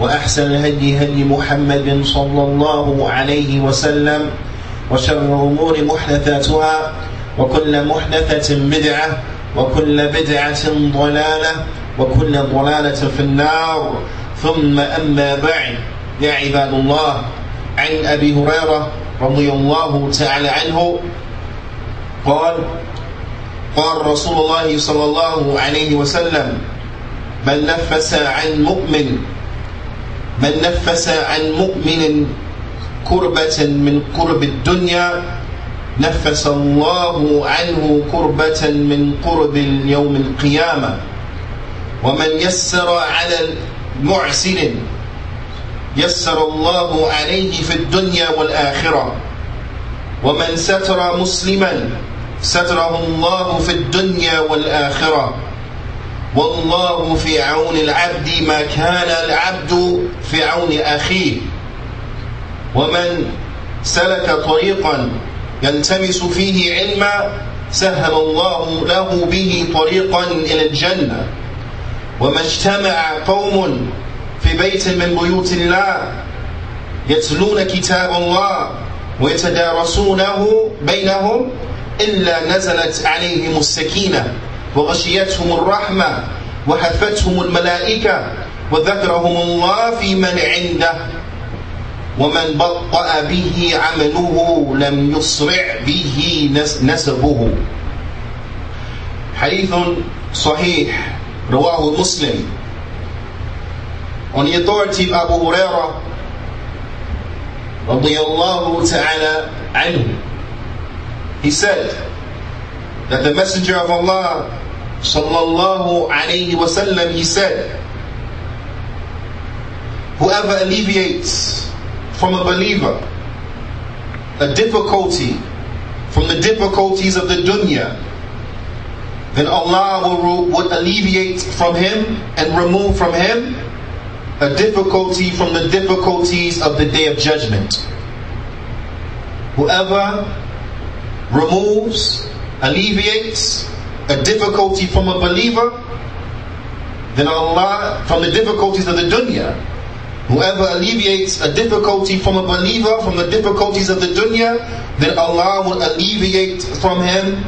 وأحسن الهدي هدي محمد صلى الله عليه وسلم وشر الأمور محدثاتها وكل محدثة بدعة وكل بدعة ضلالة وكل ضلالة في النار. ثم أما بعد يا عباد الله عن أبي هريرة رضي الله تعالى عنه قال قال رسول الله صلى الله عليه وسلم من نفس عن مؤمن من نفس عن مؤمن كربة من كرب الدنيا نفس الله عنه كربة من قرب يوم القيامة. ومن يسر على المعسر يسر الله عليه في الدنيا والآخرة. ومن ستر مسلما ستره الله في الدنيا والآخرة. والله في عون العبد ما كان العبد في عون أخيه. ومن سلك طريقا يلتمس فيه علما سهل الله له به طريقا إلى الجنة. وما اجتمع قوم في بيت من بيوت الله يتلون كتاب الله ويتدارسونه بينهم إلا نزلت عليهم السكينة. وغشيتهم الرحمة وحفتهم الملائكة وذكرهم الله في من عنده ومن بطأ به عمله لم يسرع به نسبه. حديث صحيح رواه مسلم. On the authority of Abu Hurairah radiyallahu ta'ala anhu he said that the messenger of Allah sallallahu alayhi wasallam he said whoever alleviates from a believer a difficulty from the difficulties of the dunya then Allah will, will alleviate from him and remove from him a difficulty from the difficulties of the day of judgment. Whoever removes, alleviates a difficulty from a believer, then Allah, from the difficulties of the dunya, whoever alleviates a difficulty from a believer, from the difficulties of the dunya, then Allah will alleviate from him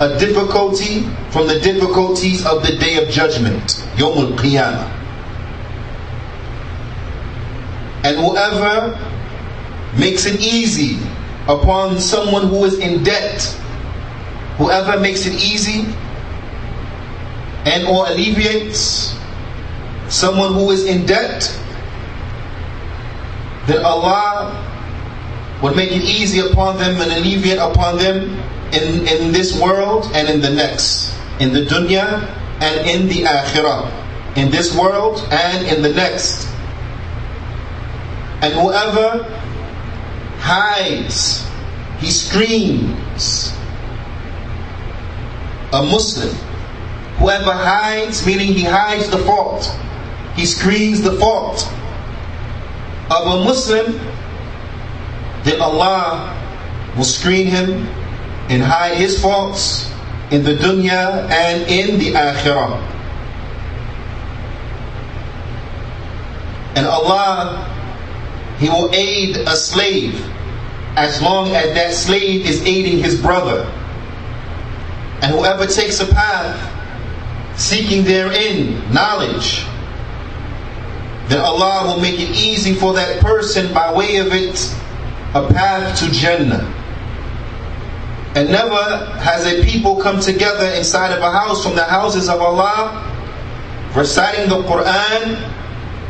a difficulty from the difficulties of the day of judgment, Yawm al-Qiyamah. And whoever makes it easy upon someone who is in debt, whoever makes it easy and or alleviates someone who is in debt, then Allah will make it easy upon them and alleviate upon them in, in this world and in the next, in the dunya and in the akhirah, in this world and in the next. And whoever hides, he screams. A Muslim, whoever hides, meaning he hides the fault, he screens the fault. of a Muslim, then Allah will screen him and hide his faults in the dunya and in the akhirah. And Allah, He will aid a slave as long as that slave is aiding his brother. And whoever takes a path seeking therein knowledge, then Allah will make it easy for that person by way of it a path to Jannah. And never has a people come together inside of a house from the houses of Allah, reciting the Quran,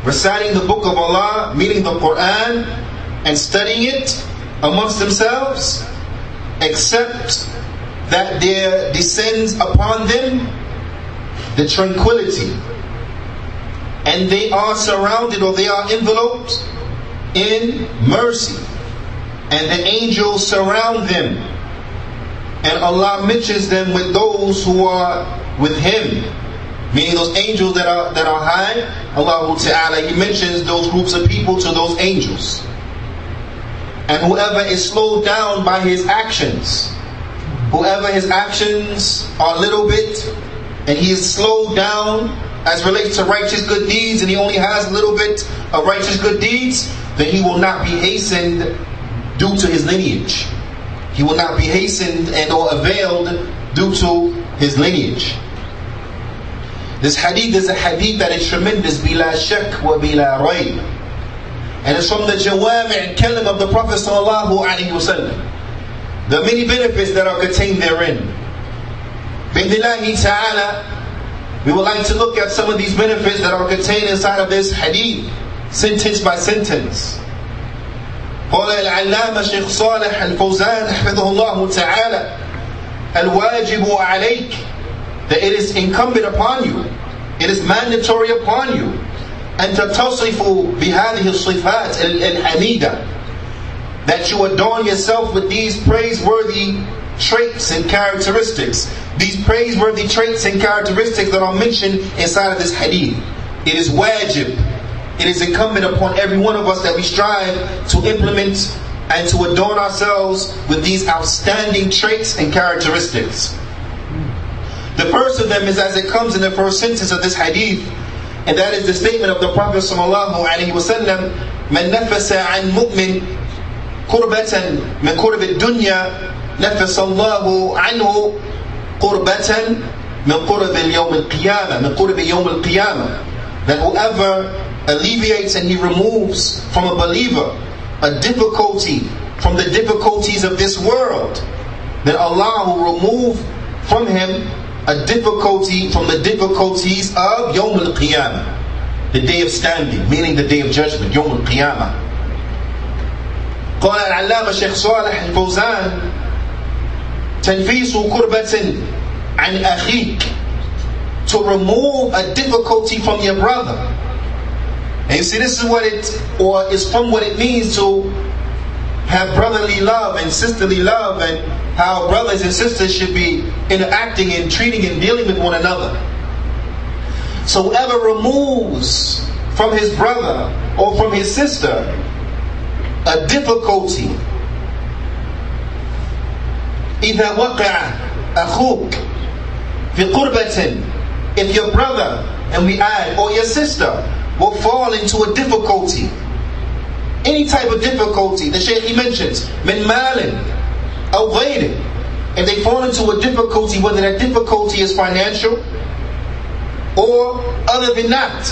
reciting the book of Allah, meaning the Quran, and studying it amongst themselves, except that there descends upon them the tranquility. And they are surrounded or they are enveloped in mercy. And the angels surround them. And Allah mentions them with those who are with Him. Meaning those angels that are that are high, Allah Ta'ala, He mentions those groups of people to those angels. And whoever is slowed down by his actions, whoever his actions are a little bit, and he is slowed down as relates to righteous good deeds, and he only has a little bit of righteous good deeds, then he will not be hastened due to his lineage. He will not be hastened and or availed due to his lineage. This hadith is a hadith that is tremendous, bila shak wa bila rayb. And it's from the jawami' and kalim of the Prophet sallallahu alaihi wasallam The many benefits that are contained therein. Bidnillahi ta'ala, we would like to look at some of these benefits that are contained inside of this hadith, sentence by sentence. قال العلامة شيخ صالح الفوزان حفظه الله تعالى الواجب عليك that it is incumbent upon you it is mandatory upon you أن تتصفوا بهذه الصفات الحميدة that you adorn yourself with these praiseworthy traits and characteristics. These praiseworthy traits and characteristics that are mentioned inside of this hadith. It is wajib. It is incumbent upon every one of us that we strive to implement and to adorn ourselves with these outstanding traits and characteristics. The first of them is as it comes in the first sentence of this hadith and that is the statement of the Prophet sallallahu alaihi wasallam, "Man nafasa an mu'min qurbatan min qurb ad-dunya, nafasa Allahu anhu qurbatan min qurb al-yawm al-qiyamah, min qurb yawm al-qiyamah." That whoever alleviates and he removes from a believer a difficulty from the difficulties of this world, then Allah will remove from him a difficulty from the difficulties of Yawm al-Qiyamah, the day of standing, meaning the day of judgment, Yawm al-Qiyamah. قال العلامة شيخ صالح الفوزان تنفيس كربة عن أخيك to remove a difficulty from your brother. And you see, this is what it, or is from what it means to have brotherly love and sisterly love and how brothers and sisters should be interacting and treating and dealing with one another. So whoever removes from his brother or from his sister a difficulty, إذا وقع أخوك في قربة if your brother and we add or your sister will fall into a difficulty any type of difficulty the Shaykh he mentions من مال أو غيره if they fall into a difficulty whether that difficulty is financial or other than that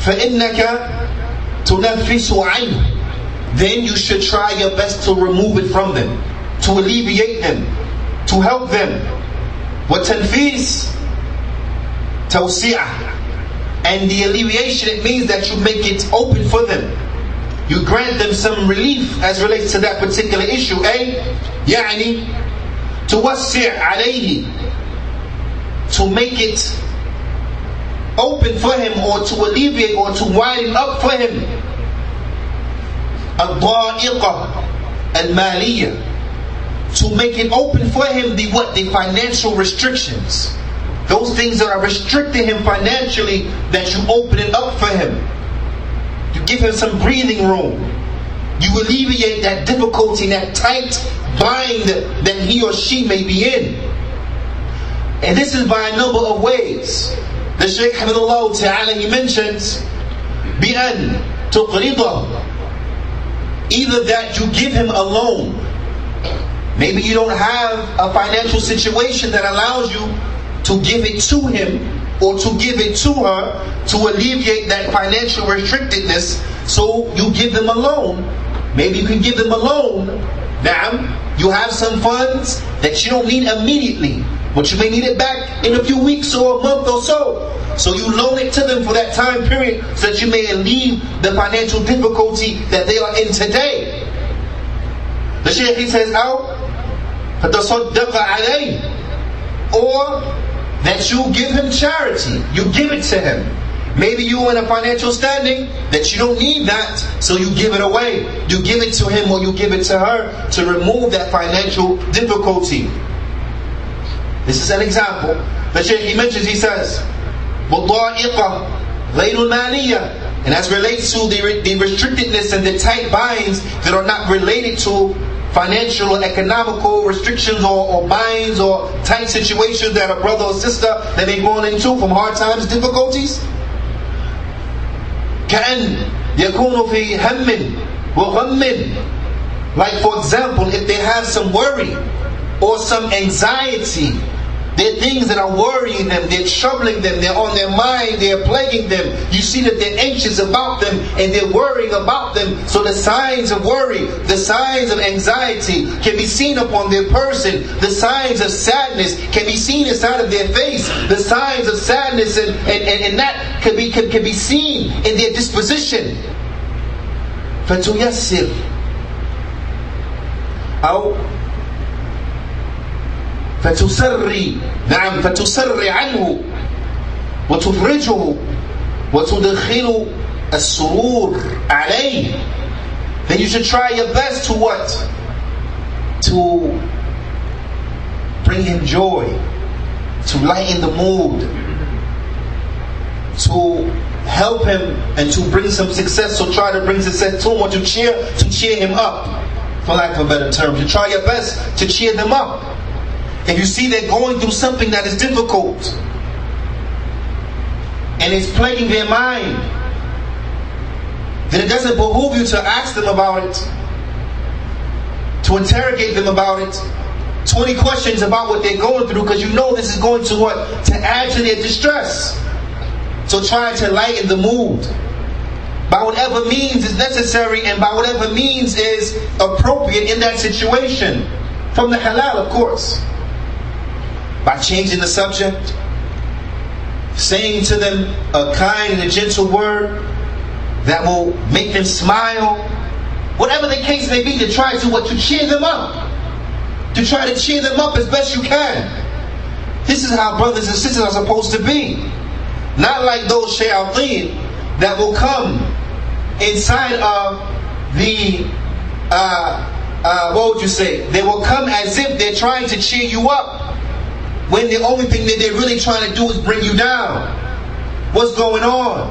فإنك تنفس عنه then you should try your best to remove it from them to alleviate them to help them وتنفيس توسيع and the alleviation it means that you make it open for them you grant them some relief as relates to that particular issue أي يعني توسع عليه to make it open for him or to alleviate or to widen up for him الضائقة المالية to make it open for him the what the financial restrictions those things that are restricting him financially that you open it up for him you give him some breathing room. You alleviate that difficulty, that tight bind that he or she may be in. And this is by a number of ways. The Shaykh Hamidullah Ta'ala he mentions بأن تقرضه Either that you give him a loan. Maybe you don't have a financial situation that allows you to give it to him or to give it to her to alleviate that financial restrictedness. So you give them a loan. Maybe you can give them a loan. Now, you have some funds that you don't need immediately, but you may need it back in a few weeks or a month or so. So you loan it to them for that time period so that you may alleviate the financial difficulty that they are in today. The Shaykh he says, out or that you give him charity, you give it to him. Maybe you are in a financial standing that you don't need that, so you give it away. You give it to him or you give it to her to remove that financial difficulty. This is an example. The Shaykh he mentions, he says, وَالضَّائِقَةِ غَيْرُ الْمَالِيَّةِ and as relates to the, the restrictedness and the tight binds that are not related to financial or economical restrictions or, or binds or tight situations that a brother or sister that may go into from hard times, difficulties. كأن يكون في هم وغم like for example if they have some worry or some anxiety there are things that are worrying them, they're troubling them, they're on their mind, they're plaguing them. You see that they're anxious about them and they're worrying about them. So the signs of worry, the signs of anxiety can be seen upon their person. The signs of sadness can be seen inside of their face. The signs of sadness and, and, and, and that can be, can, can be seen in their disposition. فتيسر أو فتسري نعم فتسري عنه وتفرجه وتدخل السرور عليه then you should try your best to what? To bring him joy, to lighten the mood, to help him and to bring some success. So try to bring success to him or to cheer to cheer him up, for lack of a better term. To try your best to cheer them up. If you see they're going through something that is difficult and it's plaguing their mind, then it doesn't behoove you to ask them about it, to interrogate them about it. 20 questions about what they're going through because you know this is going to what? To add to their distress. So try to lighten the mood by whatever means is necessary and by whatever means is appropriate in that situation. From the halal, of course by changing the subject, saying to them a kind and a gentle word that will make them smile, whatever the case may be, to try to what to cheer them up, to try to cheer them up as best you can. This is how brothers and sisters are supposed to be, not like those shayateen that will come inside of the uh, uh, what would you say? They will come as if they're trying to cheer you up when the only thing that they're really trying to do is bring you down. What's going on?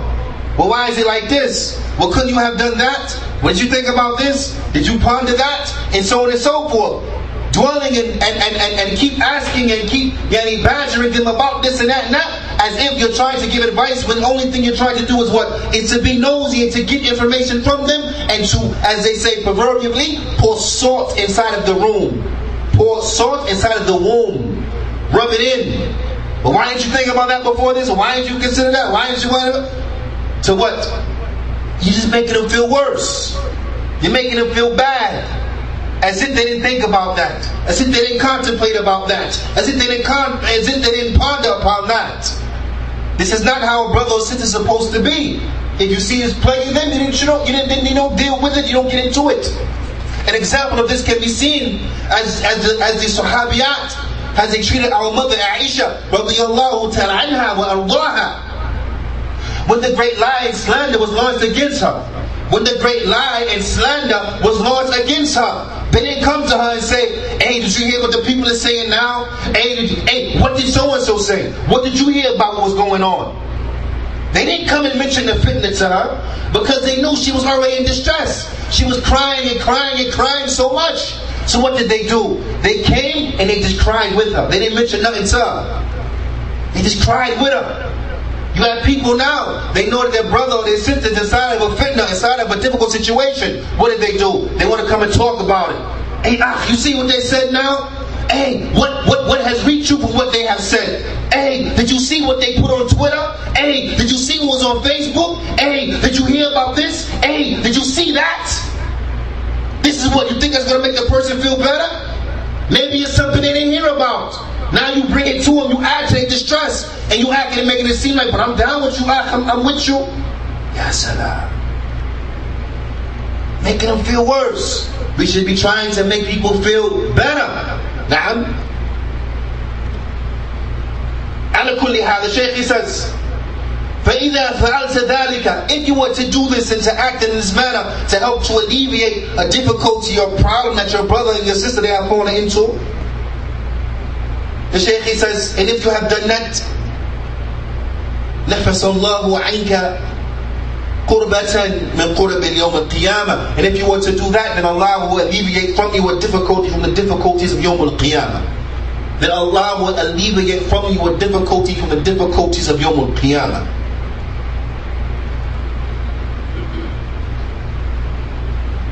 Well, why is it like this? Well, couldn't you have done that? What did you think about this? Did you ponder that? And so on and so forth. Dwelling and, and, and, and, and keep asking and keep getting badgering them about this and that and that as if you're trying to give advice when the only thing you're trying to do is what? Is to be nosy and to get information from them and to, as they say proverbially, pour salt inside of the room. Pour salt inside of the womb Rub it in. But why didn't you think about that before this? Why didn't you consider that? Why didn't you want to? What? You're just making them feel worse. You're making them feel bad. As if they didn't think about that. As if they didn't contemplate about that. As if they didn't con- as if they didn't ponder upon that. This is not how a brother or sister is supposed to be. If you see it's plaguing them, you didn't, you don't, you didn't, you don't deal with it, you don't get into it. An example of this can be seen as, as, the, as the Sahabiyat has he treated our mother Aisha radiallahu anha wa ardaha. When the great lie and slander was launched against her, when the great lie and slander was launched against her, they didn't come to her and say, hey, did you hear what the people are saying now? Hey, did you, hey what did so-and-so say? What did you hear about what was going on? They didn't come and mention the fitna to her because they knew she was already in distress. She was crying and crying and crying so much. So what did they do? They came and they just cried with her. They didn't mention nothing to her. They just cried with her. You have people now, they know that their brother or their sister is inside of a fitna, inside of a difficult situation. What did they do? They want to come and talk about it. Hey, ah, you see what they said now? Hey, what, what, what has reached you from what they have said? Hey, did you see what they put on Twitter? Hey, did you see what was on Facebook? Hey, did you hear about this? Hey, did you see that? This is what you think is going to make the person feel better? Maybe it's something they didn't hear about. Now you bring it to them, you add to their distress, and you acting and making it seem like, but I'm down with you, I'm, I'm with you. Ya salam. Making them feel worse. We should be trying to make people feel better. نعم على كل حال الشيخ says فإذا فعلت ذلك if you were to do this and to act in this manner to help to alleviate a difficulty or problem that your brother and your sister they have fallen into the Shaykh says and if you have done that نفس الله عنك قربة من قرب اليوم القيامة and if you were to do that then Allah will alleviate from you a difficulty from the difficulties of يوم القيامة then Allah will alleviate from you a difficulty from the difficulties of يوم القيامة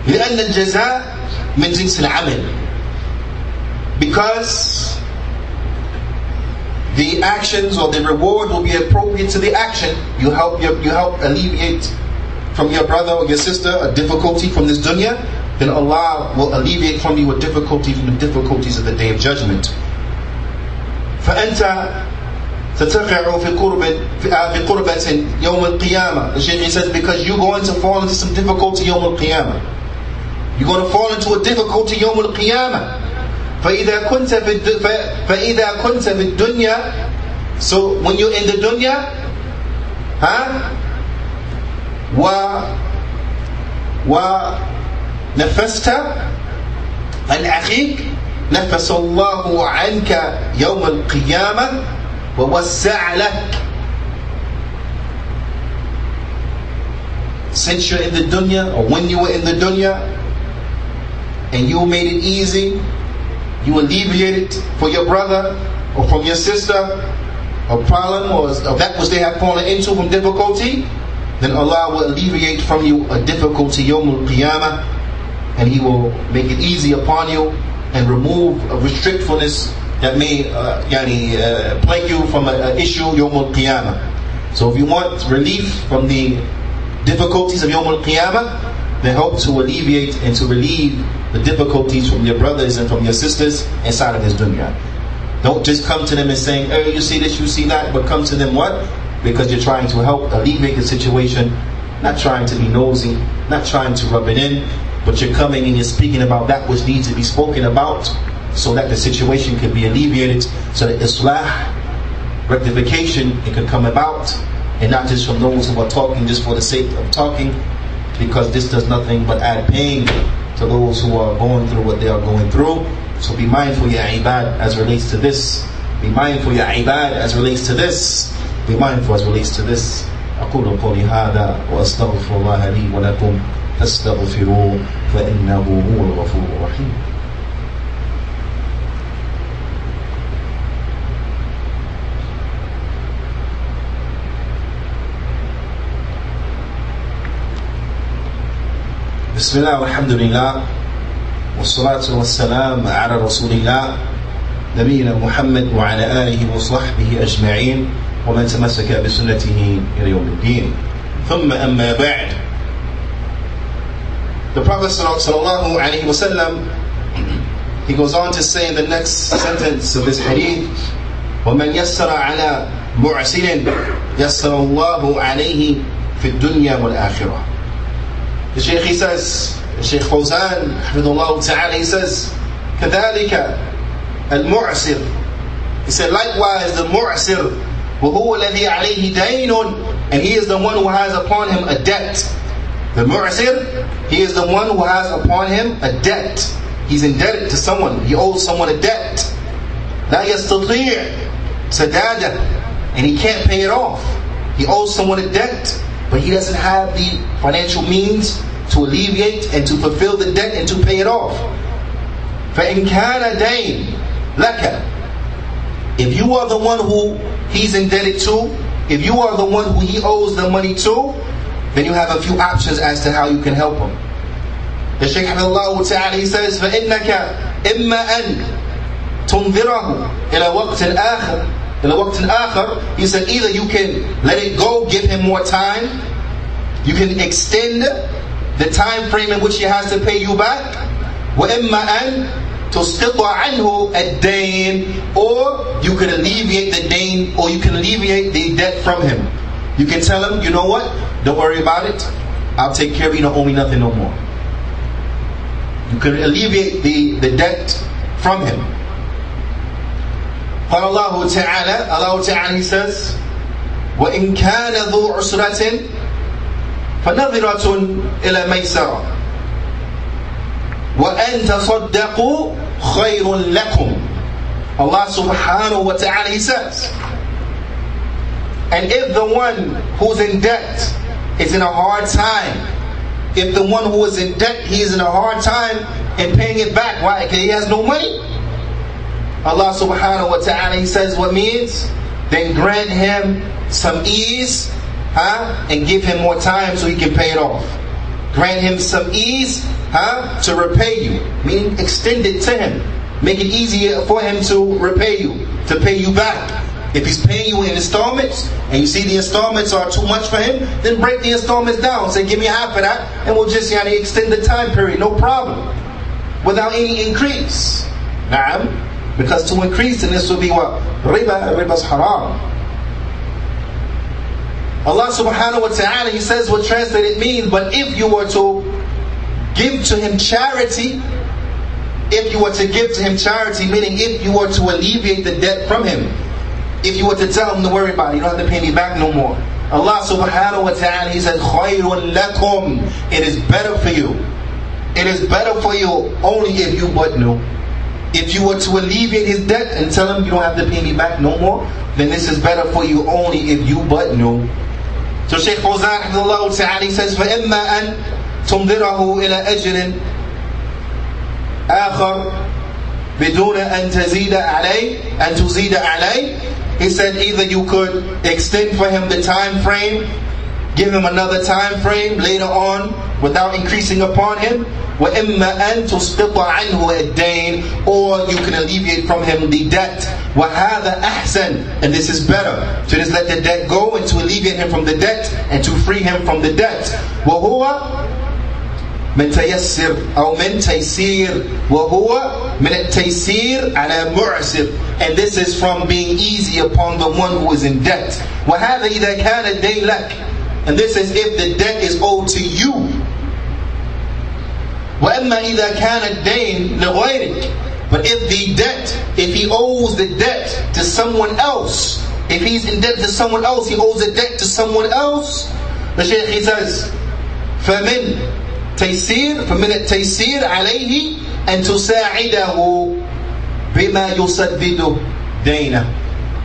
لأن الجزاء من جنس العمل because the actions or the reward will be appropriate to the action. You help you, you help alleviate from your brother or your sister a difficulty from this dunya, then Allah will alleviate from you a difficulty from the difficulties of the day of judgment. فأنت ستقع في قرب في قربة يوم القيامة. The Shaykh says because you're going to fall into some difficulty يوم القيامة. You're going to fall into a difficulty يوم القيامة. فإذا كنت في فإذا كنت في الدنيا so when you're in the dunya ها و ونفست عن أخيك نفس الله عنك يوم القيامة ووسع لك since you're in the dunya or when you were in the dunya and you made it easy you alleviated for your brother or from your sister a problem or, that which they have fallen into from difficulty then Allah will alleviate from you a difficulty Yawmul Qiyamah and He will make it easy upon you and remove a restrictfulness that may uh, yani, uh, plague you from an issue Yawmul Qiyamah. So if you want relief from the difficulties of Yawmul Qiyamah, then help to alleviate and to relieve the difficulties from your brothers and from your sisters inside of this dunya. Don't just come to them and saying, oh, you see this, you see that, but come to them what? because you're trying to help alleviate the situation, not trying to be nosy, not trying to rub it in, but you're coming and you're speaking about that which needs to be spoken about so that the situation can be alleviated, so that islah, rectification, it can come about, and not just from those who are talking just for the sake of talking, because this does nothing but add pain to those who are going through what they are going through. So be mindful, ya ibad, as relates to this. Be mindful, ya ibad, as relates to this. be mindful as relates to this أقول قولي هذا وأستغفر الله لي ولكم فاستغفروه فإنه هو الغفور الرحيم بسم الله والحمد لله والصلاة والسلام على رسول الله نبينا محمد وعلى آله وصحبه أجمعين ومن تمسك بسنته إلى يوم الدين. ثم أما بعد. The Prophet sallallahu alaihi wasallam he goes on to say in the next sentence of this hadith ومن يسر على معسر يسر الله عليه في الدنيا والآخرة. The Shaykh he says Shaykh Fawzan حفظ الله تعالى he says كذلك المعسر He said likewise the mu'sir وهو الذي عليه دين and he is the one who has upon him a debt. The mu'sir, he is the one who has upon him a debt. He's indebted to someone. He owes someone a debt. لا يستطيع سدادة and he can't pay it off. he owes someone a debt, but he doesn't have the financial means to alleviate and to fulfill the debt and to pay it off. فَإِنْ كَانَ دَيْنٍ لَكَ If you are the one who he's indebted to, if you are the one who he owes the money to, then you have a few options as to how you can help him. The Shaykh Allah Ta'ala he says, فَإِنَّكَ إِمَّا أَن تنظره إلى وقت آخر إلى وقت آخر he said either you can let it go give him more time you can extend the time frame in which he has to pay you back وإما أن تسقط عنه الدين or you can alleviate the dain or you can alleviate the debt from him you can tell him you know what don't worry about it I'll take care of you don't owe me nothing no more you can alleviate the, the debt from him قال الله تعالى Allah تعالى he says وإن كان ذو عسرة فنظرة إلى ميسرة وأن تصدقوا خير لكم Allah subhanahu wa ta'ala he says and if the one who's in debt is in a hard time if the one who is in debt he is in a hard time in paying it back why because he has no money Allah subhanahu wa ta'ala, He says what means? Then grant him some ease, huh? And give him more time so he can pay it off. Grant him some ease, huh? To repay you. Meaning extend it to him. Make it easier for him to repay you, to pay you back. If he's paying you in installments and you see the installments are too much for him, then break the installments down. Say, give me half of that, and we'll just yani, extend the time period, no problem. Without any increase. Now, because to increase in this will be what? Riba, riba's haram. Allah subhanahu wa ta'ala, He says what translated means, but if you were to give to Him charity, if you were to give to Him charity, meaning if you were to alleviate the debt from Him, if you were to tell Him to worry about it, you don't have to pay me back no more. Allah subhanahu wa ta'ala, He says, خَيْرٌ لَكُمْ It is better for you. It is better for you only if you but know. If you were to alleviate his debt and tell him you don't have to pay me back no more, then this is better for you only if you but know. So Shaykh Fawzan ta'ala says, فَإِمَّا أَن تُنظِرَهُ إِلَى أَجْرٍ آخر بدون أن تزيد عليه أن تزيد عليه He said either you could extend for him the time frame, give him another time frame later on without increasing upon him, وإما أن تسقط عنه الدين or you can alleviate from him the debt وهذا أحسن and this is better to just let the debt go and to alleviate him from the debt and to free him from the debt وهو من تيسر أو من تيسير وهو من التيسير على معسر and this is from being easy upon the one who is in debt وهذا إذا كان الدين لك and this is if the debt is owed to you وَأَمَّا إِذَا كَانَ الدَّيْنِ لِغَيْرِكَ But if the debt, if he owes the debt to someone else, if he's in debt to someone else, he owes a debt to someone else, the Shaykh he says, فَمِن تَيْسِير فَمِن التَّيْسِير عَلَيْهِ أَن تُسَاعِدَهُ بِمَا يُسَدِّدُ دَيْنَهُ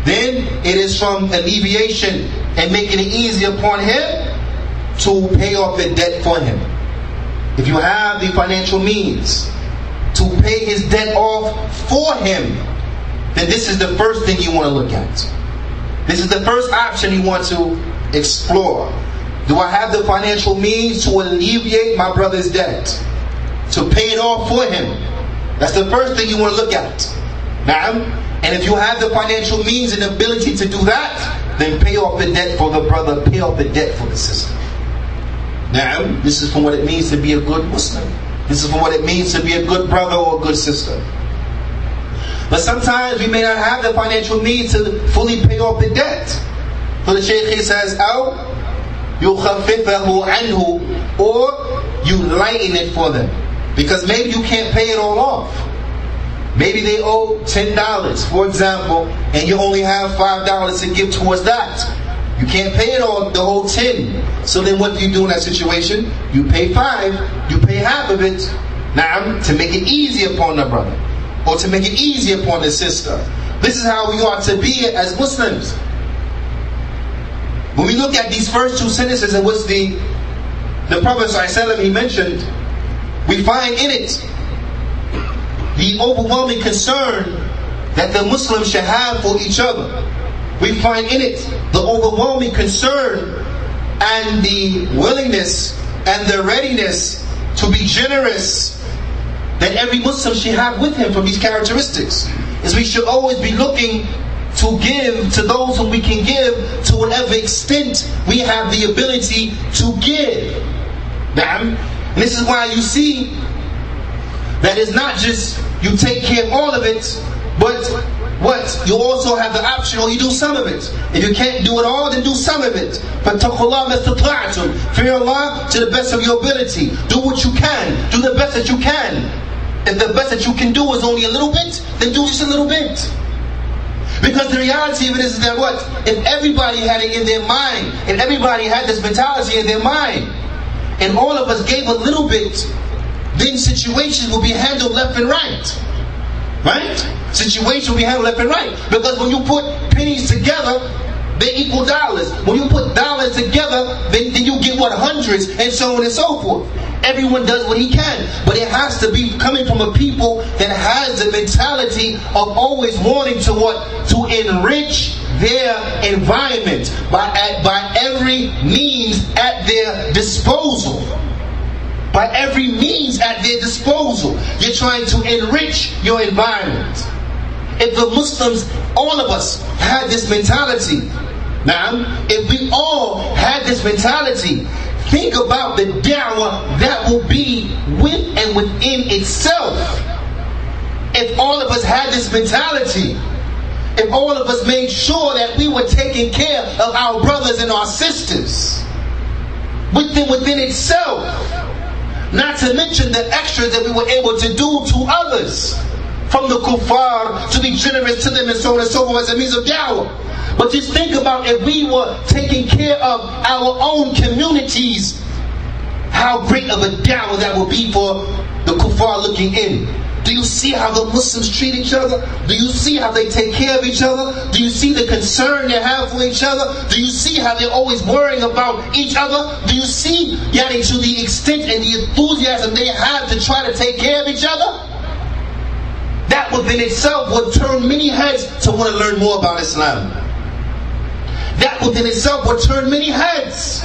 Then it is from alleviation and making it easy upon him to pay off the debt for him. If you have the financial means to pay his debt off for him, then this is the first thing you want to look at. This is the first option you want to explore. Do I have the financial means to alleviate my brother's debt? To pay it off for him? That's the first thing you want to look at. Ma'am? and if you have the financial means and ability to do that, then pay off the debt for the brother, pay off the debt for the sister. Now, this is from what it means to be a good Muslim. This is from what it means to be a good brother or a good sister. But sometimes we may not have the financial means to fully pay off the debt. So the Shaykh says, أو يخففه عنه or you lighten it for them. Because maybe you can't pay it all off. Maybe they owe $10, for example, and you only have $5 to give towards that. You can't pay it all, the whole 10. So then what do you do in that situation? You pay 5, you pay half of it, now to make it easy upon the brother. Or to make it easy upon the sister. This is how we ought to be as Muslims. When we look at these first two sentences and what's the the Prophet ﷺ he mentioned, we find in it the overwhelming concern that the Muslims should have for each other. We find in it the overwhelming concern and the willingness and the readiness to be generous that every Muslim should have with him from these characteristics. Is we should always be looking to give to those whom we can give to whatever extent we have the ability to give. Now, this is why you see that it's not just you take care of all of it, but what? You also have the option, or you do some of it. If you can't do it all, then do some of it. But Fear Allah to the best of your ability. Do what you can. Do the best that you can. If the best that you can do is only a little bit, then do just a little bit. Because the reality of it is that what? If everybody had it in their mind, and everybody had this mentality in their mind, and all of us gave a little bit, then situations will be handled left and right. Right? Situation be handled left and right. Because when you put pennies together, they equal dollars. When you put dollars together, then, then you get what hundreds and so on and so forth. Everyone does what he can, but it has to be coming from a people that has the mentality of always wanting to what to enrich their environment by by every means at their disposal by every means at their disposal. You're trying to enrich your environment. If the Muslims, all of us, had this mentality, now, if we all had this mentality, think about the dawah that will be with and within itself. If all of us had this mentality, if all of us made sure that we were taking care of our brothers and our sisters, within within itself, not to mention the extras that we were able to do to others. From the kuffar to be generous to them and so on and so forth as a means of dawah. But just think about if we were taking care of our own communities, how great of a dawah that would be for the kuffar looking in. Do you see how the Muslims treat each other? Do you see how they take care of each other? Do you see the concern they have for each other? Do you see how they're always worrying about each other? Do you see, yani, to the extent and the enthusiasm they have to try to take care of each other? That within itself would turn many heads to want to learn more about Islam. That within itself would turn many heads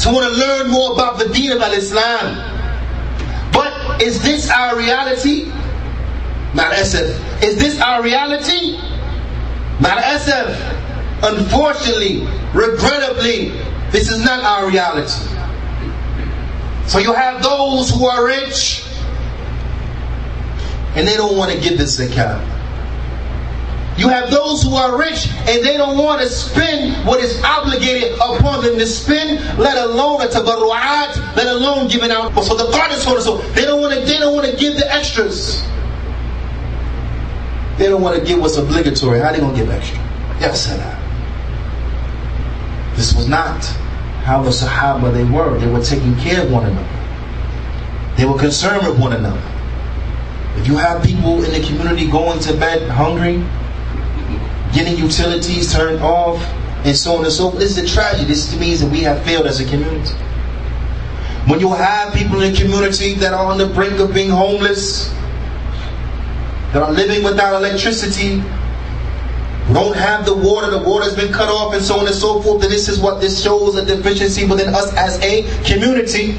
to want to learn more about the deen of Islam. But is this our reality? SF. Is this our reality? SF. Unfortunately, regrettably, this is not our reality. So you have those who are rich and they don't want to give the zakat. You have those who are rich and they don't want to spend what is obligated upon them to spend, let alone a tabarru'at, let alone giving out. So the God is so they don't want to they don't want to give the extras. They don't want to give what's obligatory. How are they going to give extra? Yes, This was not how the Sahaba they were. They were taking care of one another. They were concerned with one another. If you have people in the community going to bed hungry, getting utilities turned off, and so on and so forth, this is a tragedy. This means that we have failed as a community. When you have people in the community that are on the brink of being homeless, that are living without electricity, don't have the water, the water's been cut off, and so on and so forth. That this is what this shows a deficiency within us as a community.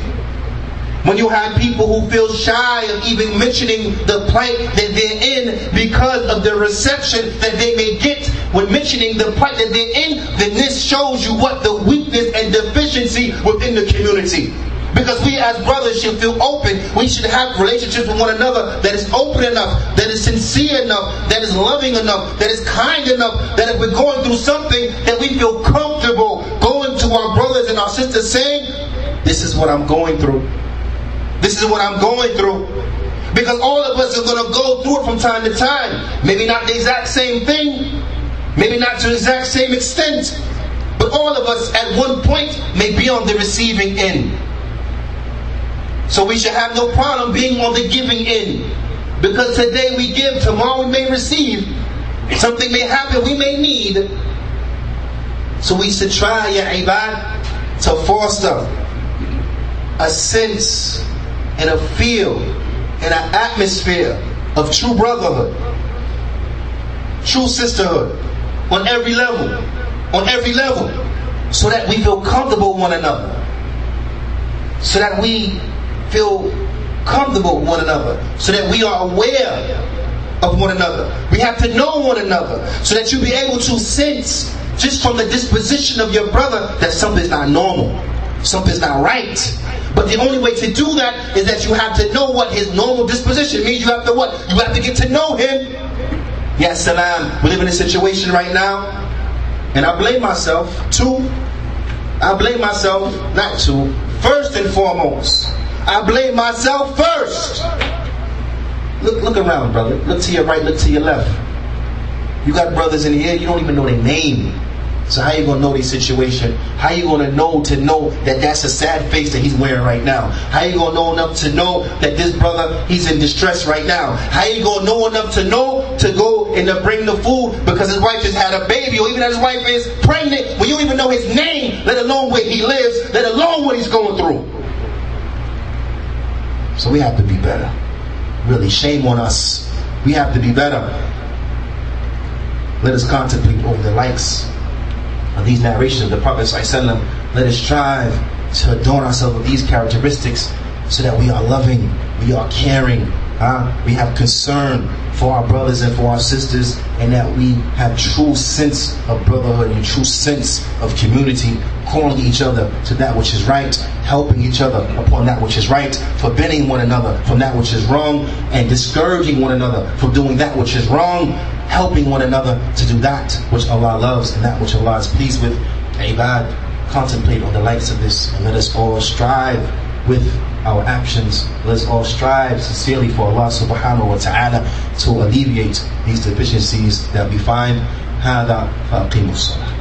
When you have people who feel shy of even mentioning the plight that they're in because of the reception that they may get when mentioning the plight that they're in, then this shows you what the weakness and deficiency within the community. Because we as brothers should feel open. We should have relationships with one another that is open enough, that is sincere enough, that is loving enough, that is kind enough, that if we're going through something, that we feel comfortable going to our brothers and our sisters saying, This is what I'm going through. This is what I'm going through. Because all of us are going to go through it from time to time. Maybe not the exact same thing, maybe not to the exact same extent, but all of us at one point may be on the receiving end. So we should have no problem being on the giving end. Because today we give, tomorrow we may receive. Something may happen we may need. So we should try, ya ibad, to foster a sense and a feel and an atmosphere of true brotherhood, true sisterhood on every level, on every level, so that we feel comfortable with one another, so that we feel comfortable with one another, so that we are aware of one another. We have to know one another, so that you'll be able to sense just from the disposition of your brother that something's not normal, something's not right. But the only way to do that is that you have to know what his normal disposition means. You have to what? You have to get to know him. Yes, salam. We live in a situation right now, and I blame myself too. I blame myself not to. First and foremost, I blame myself first. Look, look around, brother. Look to your right. Look to your left. You got brothers in here. You don't even know their name. So how you gonna know the situation? How you gonna know to know that that's a sad face that he's wearing right now? How you gonna know enough to know that this brother he's in distress right now? How you gonna know enough to know to go and to bring the food because his wife just had a baby, or even that his wife is pregnant when you don't even know his name, let alone where he lives, let alone what he's going through. So we have to be better. Really, shame on us. We have to be better. Let us contemplate over the likes of these narrations of the Prophet ﷺ, let us strive to adorn ourselves with these characteristics so that we are loving, we are caring, we have concern for our brothers and for our sisters, and that we have true sense of brotherhood and true sense of community, calling each other to that which is right, helping each other upon that which is right, forbidding one another from that which is wrong, and discouraging one another from doing that which is wrong, helping one another to do that which Allah loves and that which Allah is pleased with. Ibad, contemplate on the likes of this, and let us all strive with our actions. Let's all strive sincerely for Allah subhanahu wa ta'ala to alleviate these deficiencies that we find. هذا فأقيموا الصلاة